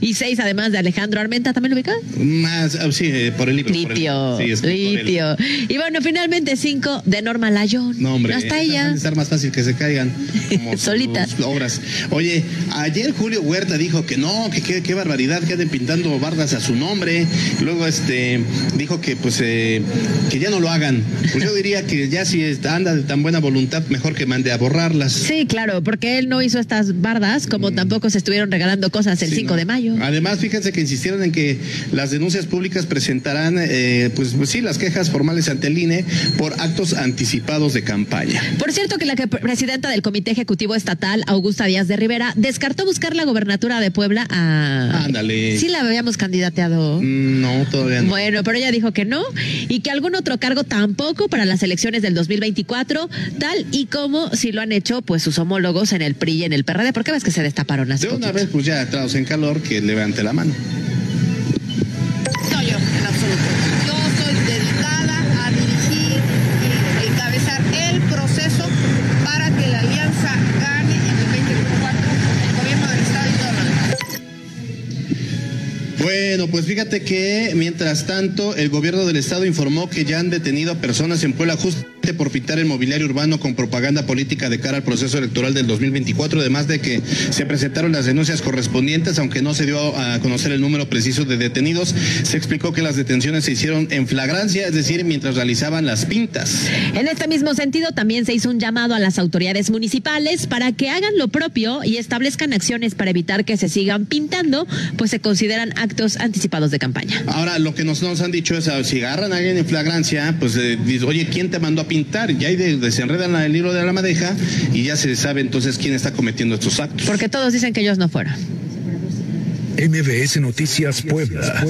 y 6 además de Alejandro Armenta, ¿también lo ubicas? Más, ah, sí, eh, por el libro. por el- Litio, sí, por litio. Y bueno, finalmente 5 de Norma Layón. No, hombre. Hasta esas ella. estar más fácil que se caigan como Solitas. obras. Oye, ayer Julio Huerta dijo que no, que qué, qué barbaridad, que anden pintando bardas a su nombre. Luego este dijo que pues eh, que ya no lo hagan. Pues yo diría que ya si está- anda de tan buena voluntad, mejor que mande a borrarlas. Sí, claro, porque él no hizo estas bardas, como tampoco se estuvieron regalando cosas el Mm. Sí, 5 ¿no? de mayo. Además, fíjense que insistieron en que las denuncias públicas presentarán, eh, pues, pues sí, las quejas formales ante el INE por actos anticipados de campaña. Por cierto que la que- presidenta del Comité Ejecutivo Estatal, Augusta Díaz de Rivera, descartó buscar la gobernatura de Puebla a... Ándale. Sí la habíamos candidateado. Mm, No, todavía no. Bueno, pero ella dijo que no y que algún otro cargo tampoco para las elecciones del 2024, tal y como si lo han hecho pues sus homólogos en el PRI y en el PRD, porque ves que se destaparon hace De una vez, pues ya entrados en calor, que levante la mano. No, yo, en absoluto. Yo soy dedicada a dirigir y encabezar el proceso para que la alianza gane en el 2024 el gobierno del Estado y todo lo. Bueno, pues fíjate que mientras tanto el gobierno del estado informó que ya han detenido a personas en Puebla justamente por pintar el mobiliario urbano con propaganda política de cara al proceso electoral del 2024, además de que se presentaron las denuncias correspondientes, aunque no se dio a conocer el número preciso de detenidos, se explicó que las detenciones se hicieron en flagrancia, es decir, mientras realizaban las pintas. En este mismo sentido, también se hizo un llamado a las autoridades municipales para que hagan lo propio y establezcan acciones para evitar que se sigan pintando, pues se consideran actos anticipados de campaña. Ahora, lo que nos, nos han dicho es, ah, si agarran a alguien en flagrancia, pues eh, dice, oye, ¿quién te mandó a pintar? Y ahí de- desenredan el libro de la madeja y ya se sabe entonces quién está cometiendo estos actos. Porque todos dicen que ellos no fueron. MBS Noticias Puebla.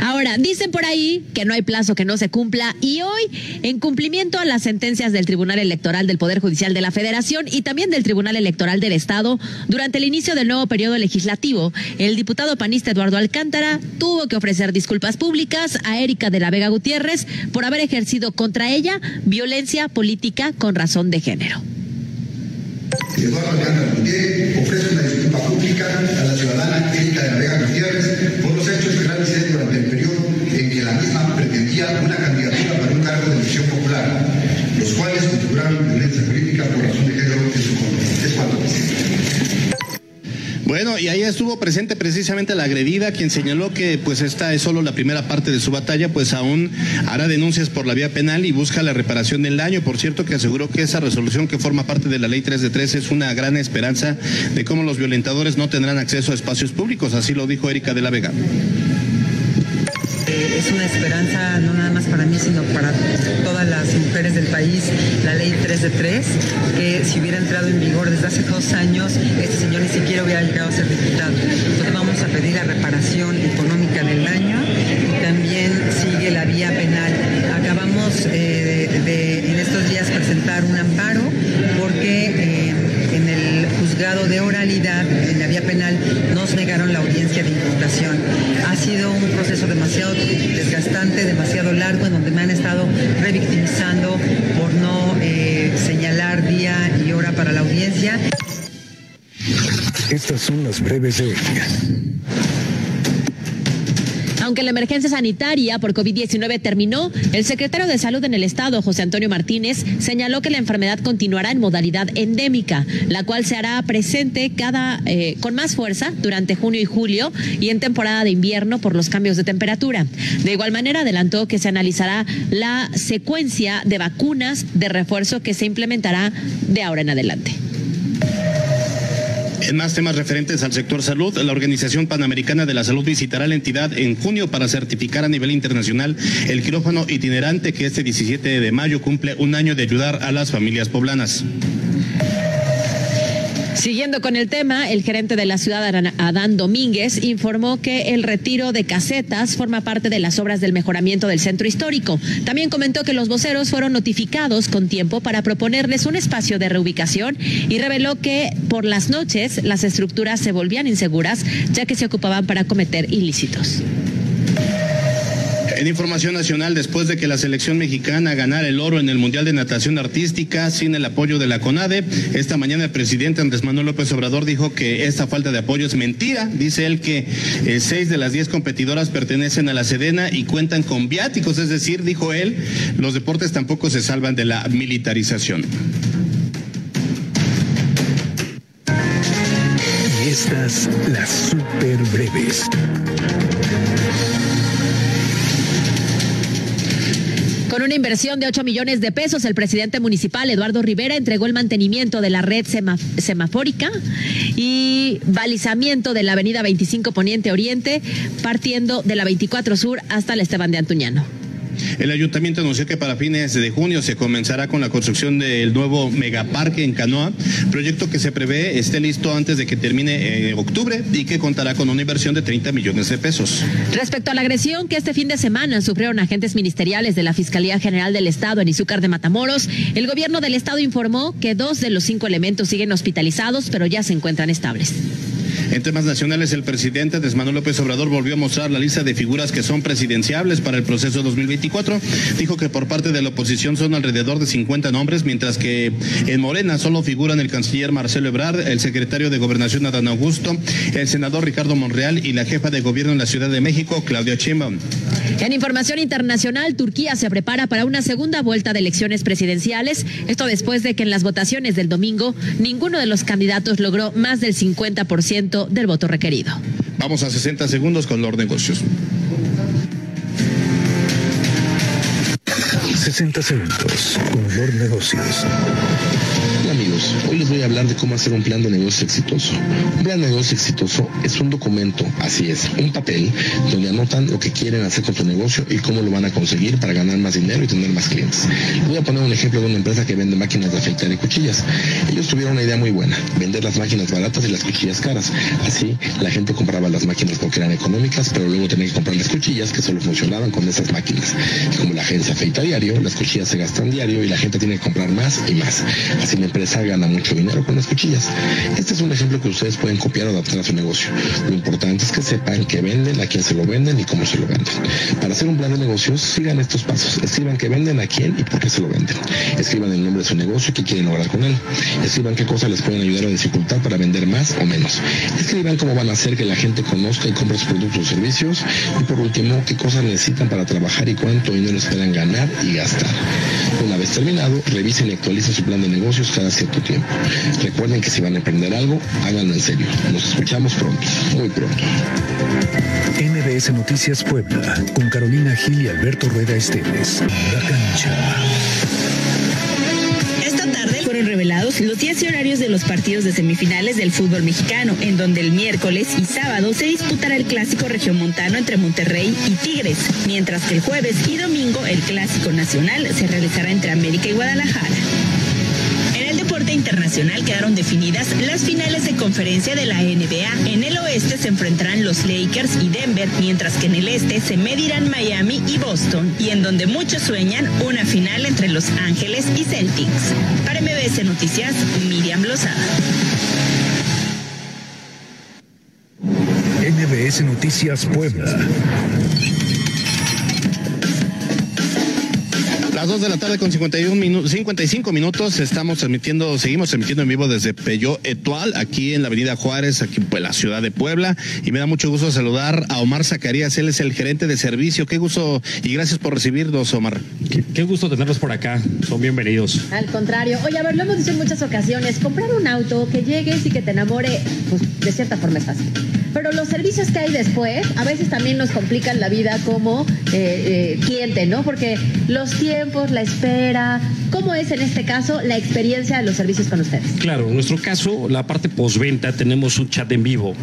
Ahora, dicen por ahí que no hay plazo que no se cumpla y hoy, en cumplimiento a las sentencias del Tribunal Electoral del Poder Judicial de la Federación y también del Tribunal Electoral del Estado, durante el inicio del nuevo periodo legislativo, el diputado panista Eduardo Alcántara tuvo que ofrecer disculpas públicas a Erika de la Vega Gutiérrez por haber ejercido contra ella violencia política con razón de género. Eduardo Alcántara ofrece una disculpa pública a la ciudadana Erika de la Vega Gutiérrez por los hechos que realicé durante el periodo en que la una candidatura para un cargo de elección popular, los cuales configuraron violencia política por razón de género en su contra. Es cuanto. Bueno, y ahí estuvo presente precisamente la agredida, quien señaló que pues esta es solo la primera parte de su batalla, pues aún hará denuncias por la vía penal y busca la reparación del daño. Por cierto, que aseguró que esa resolución que forma parte de la ley 3 de 3 es una gran esperanza de cómo los violentadores no tendrán acceso a espacios públicos. Así lo dijo Erika de la Vega. Es una esperanza no nada más para mí, sino para todas las mujeres del país, la ley 3 de 3, que si hubiera entrado en vigor desde hace dos años, este señor ni siquiera hubiera llegado a ser diputado. Entonces vamos a pedir la reparación económica del daño y también sigue la vía penal. Acabamos eh, de, en estos días presentar un amparo porque juzgado de oralidad, en la vía penal, nos negaron la audiencia de imputación. Ha sido un proceso demasiado desgastante, demasiado largo, en donde me han estado revictimizando por no eh, señalar día y hora para la audiencia. Estas son las breves de hoy. Aunque la emergencia sanitaria por COVID-19 terminó, el secretario de Salud en el Estado, José Antonio Martínez, señaló que la enfermedad continuará en modalidad endémica, la cual se hará presente cada eh, con más fuerza durante junio y julio y en temporada de invierno por los cambios de temperatura. De igual manera, adelantó que se analizará la secuencia de vacunas de refuerzo que se implementará de ahora en adelante. En más temas referentes al sector salud, la Organización Panamericana de la Salud visitará la entidad en junio para certificar a nivel internacional el quirófano itinerante que este 17 de mayo cumple un año de ayudar a las familias poblanas. Siguiendo con el tema, el gerente de la ciudad, Adán Domínguez, informó que el retiro de casetas forma parte de las obras del mejoramiento del centro histórico. También comentó que los voceros fueron notificados con tiempo para proponerles un espacio de reubicación y reveló que por las noches las estructuras se volvían inseguras ya que se ocupaban para cometer ilícitos. En información nacional, después de que la selección mexicana ganara el oro en el Mundial de Natación Artística sin el apoyo de la CONADE, esta mañana el presidente Andrés Manuel López Obrador dijo que esta falta de apoyo es mentira. Dice él que eh, seis de las diez competidoras pertenecen a la Sedena y cuentan con viáticos, es decir, dijo él, los deportes tampoco se salvan de la militarización. Estas las super breves. Con una inversión de 8 millones de pesos, el presidente municipal Eduardo Rivera entregó el mantenimiento de la red sema- semafórica y balizamiento de la avenida 25 Poniente Oriente, partiendo de la 24 Sur hasta el Esteban de Antuñano. El ayuntamiento anunció que para fines de junio se comenzará con la construcción del nuevo megaparque en Canoa, proyecto que se prevé esté listo antes de que termine eh, octubre y que contará con una inversión de 30 millones de pesos. Respecto a la agresión que este fin de semana sufrieron agentes ministeriales de la Fiscalía General del Estado en Izúcar de Matamoros, el gobierno del Estado informó que dos de los cinco elementos siguen hospitalizados, pero ya se encuentran estables. En temas nacionales, el presidente Andrés López Obrador volvió a mostrar la lista de figuras que son presidenciables para el proceso 2024. Dijo que por parte de la oposición son alrededor de 50 nombres, mientras que en Morena solo figuran el canciller Marcelo Ebrard, el secretario de Gobernación Adán Augusto, el senador Ricardo Monreal y la jefa de gobierno en la Ciudad de México, Claudia Sheinbaum. En información internacional, Turquía se prepara para una segunda vuelta de elecciones presidenciales. Esto después de que en las votaciones del domingo ninguno de los candidatos logró más del 50% del voto requerido. Vamos a 60 segundos con los negocios. 60 segundos con Lord Negocios. Amigos, hoy les voy a hablar de cómo hacer un plan de negocio exitoso. Un plan de negocio exitoso es un documento, así es, un papel donde anotan lo que quieren hacer con su negocio y cómo lo van a conseguir para ganar más dinero y tener más clientes. Voy a poner un ejemplo de una empresa que vende máquinas de afeitar y cuchillas. Ellos tuvieron una idea muy buena, vender las máquinas baratas y las cuchillas caras. Así la gente compraba las máquinas porque eran económicas, pero luego tenía que comprar las cuchillas que solo funcionaban con esas máquinas. Como la gente se afeita diario, las cuchillas se gastan diario y la gente tiene que comprar más y más. Así la empresa gana mucho dinero con las cuchillas. Este es un ejemplo que ustedes pueden copiar o adaptar a su negocio. Lo importante es que sepan qué venden, a quién se lo venden y cómo se lo venden. Para hacer un plan de negocios, sigan estos pasos. Escriban qué venden, a quién y por qué se lo venden. Escriban el nombre de su negocio y qué quieren lograr con él. Escriban qué cosas les pueden ayudar o dificultar para vender más o menos. Escriban cómo van a hacer que la gente conozca y compre sus productos o servicios. Y por último, qué cosas necesitan para trabajar y cuánto dinero esperan ganar y gastar. Una vez terminado, revisen y actualicen su plan de negocios cada cierto tiempo. Recuerden que si van a emprender algo, háganlo en serio. Nos escuchamos pronto, muy pronto. MBS Noticias Puebla, con Carolina Gil y Alberto Rueda Esteves. La cancha. Esta tarde fueron revelados los días y horarios de los partidos de semifinales del fútbol mexicano, en donde el miércoles y sábado se disputará el clásico regiomontano entre Monterrey y Tigres, mientras que el jueves y domingo el clásico nacional se realizará entre América y Guadalajara. Internacional quedaron definidas las finales de conferencia de la NBA. En el oeste se enfrentarán los Lakers y Denver, mientras que en el este se medirán Miami y Boston, y en donde muchos sueñan una final entre Los Ángeles y Celtics. Para MBS Noticias, Miriam Lozada. MBS Noticias Puebla. Las 2 de la tarde con 51 minu 55 minutos estamos transmitiendo, seguimos transmitiendo en vivo desde Peyo Etual, aquí en la Avenida Juárez, aquí en la ciudad de Puebla. Y me da mucho gusto saludar a Omar Zacarías, él es el gerente de servicio. Qué gusto y gracias por recibirnos, Omar. Qué, qué gusto tenerlos por acá, son bienvenidos. Al contrario, oye, a ver, lo hemos dicho en muchas ocasiones, comprar un auto que llegues y que te enamore, pues de cierta forma es fácil. Pero los servicios que hay después a veces también nos complican la vida como eh, eh, cliente, ¿no? Porque los tiempos, la espera, ¿cómo es en este caso la experiencia de los servicios con ustedes? Claro, en nuestro caso, la parte postventa, tenemos un chat en vivo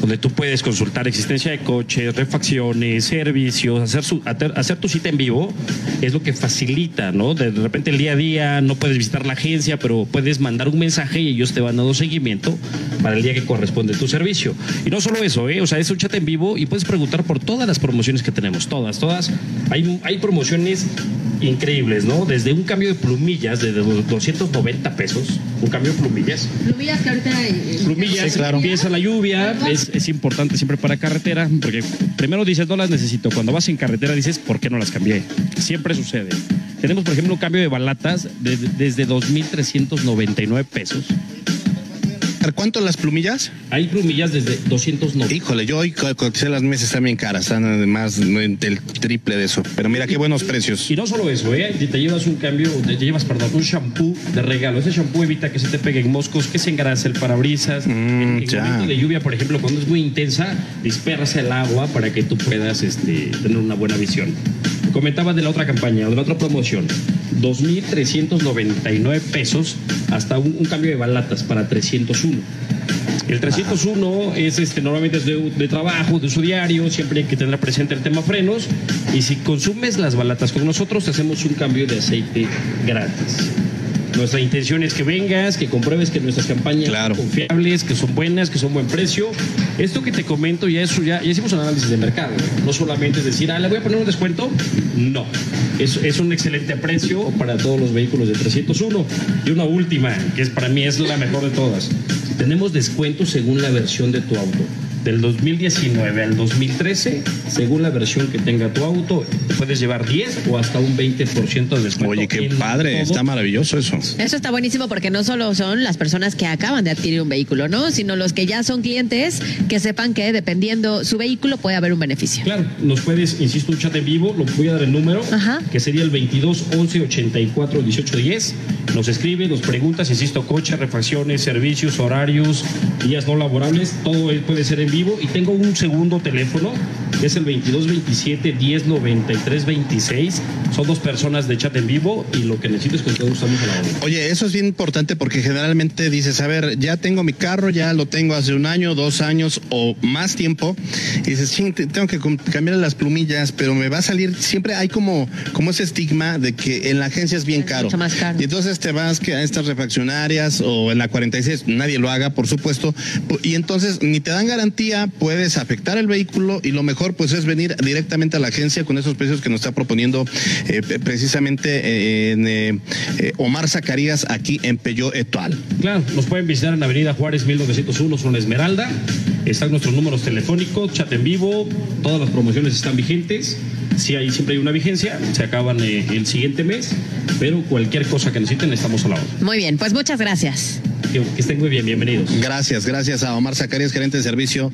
donde tú puedes consultar existencia de coches, refacciones, servicios, hacer, hacer, tu cita en vivo es lo que facilita, ¿no? De repente el día a día no puedes visitar la agencia, pero puedes mandar un mensaje y ellos te van dando seguimiento para el día que corresponde tu servicio. Y no solo eso, ¿eh? O sea, es un chat en vivo y puedes preguntar por todas las promociones que tenemos, todas, todas. Hay, hay promociones increíbles, ¿no? Desde un cambio de plumillas de 290 pesos, un cambio de plumillas. Plumillas que ahorita... eh, Plumillas, empieza la lluvia, es, es importante siempre para carretera, porque primero dices, no las necesito. Cuando vas en carretera dices, ¿por qué no las cambié? Siempre sucede. Tenemos, por ejemplo, un cambio de balatas de- desde 2.399 pesos. ¿Cuánto las plumillas? Hay plumillas desde 290. Híjole, yo hoy co- coticé las mesas están bien caras, están además del triple de eso. Pero mira qué buenos precios. Y no solo eso, ¿eh? Te, llevas un cambio, te llevas, perdón, un shampoo de regalo. Ese shampoo evita que se te peguen moscos, que se engrase el parabrisas. en en ya. momento de lluvia, por ejemplo, cuando es muy intensa, dispersa el agua para que tú puedas este, tener una buena visión. Comentaba de la otra campaña, de la otra promoción. 2.399 pesos hasta un, cambio de balatas para 301. El 301 es este, normalmente es de, trabajo, de uso diario, siempre hay que tener presente el tema frenos. Y si consumes las balatas con nosotros, hacemos un cambio de aceite gratis. Nuestra intención es que vengas, que compruebes que nuestras campañas son confiables, que son buenas, que son buen precio. Esto que te comento ya eso ya, ya hicimos un análisis de mercado. No solamente es decir, ah, le voy a poner un descuento. No. Es, es un excelente precio para todos los vehículos de 301. Y una última, que es para mí es la mejor de todas. Tenemos descuentos según la versión de tu auto. Del 2019 al 2013, según la versión que tenga tu auto, puedes llevar 10 o hasta un 20% de descuento. Oye, qué padre, todo. está maravilloso eso. Eso está buenísimo porque no solo son las personas que acaban de adquirir un vehículo, ¿no? Sino los que ya son clientes que sepan que dependiendo su vehículo puede haber un beneficio. Claro, nos puedes, insisto, un chat en vivo, lo voy a dar el número, que sería el 22 11 84 18 10. Nos escribe, nos preguntas, insisto, coche, refacciones, servicios, horarios, días no laborables, todo puede ser en vivo. Y tengo un segundo teléfono, que es el 22 27 10 93 26. Son dos personas de chat en vivo y lo que necesites con todo gusto estamos a la orden. Oye, eso es bien importante porque generalmente dices, a ver, ya tengo mi carro, ya lo tengo hace un año, dos años o más tiempo. Y dices, sí, tengo que cambiar las plumillas, pero me va a salir, siempre hay como, como ese estigma de que en la agencia es bien caro. más caro. Y entonces te vas que a estas refaccionarias o en la 46, nadie lo haga, por supuesto. Y entonces ni te dan garantía, puedes afectar el vehículo y lo mejor pues es venir directamente a la agencia con esos precios que nos está proponiendo eh, precisamente eh, en, eh, Omar Zacarías aquí en Peyo Etual. Claro, nos pueden visitar en Avenida Juárez 1901, zona Esmeralda. Están nuestros números telefónicos, chat en vivo, todas las promociones están vigentes. Sí, hay, siempre hay una vigencia, se acaban eh, el siguiente mes, pero cualquier cosa que necesiten estamos a la orden. Muy bien, pues muchas gracias. Que, estén muy bien, bienvenidos. Gracias, gracias a Omar Zacarías, gerente de servicio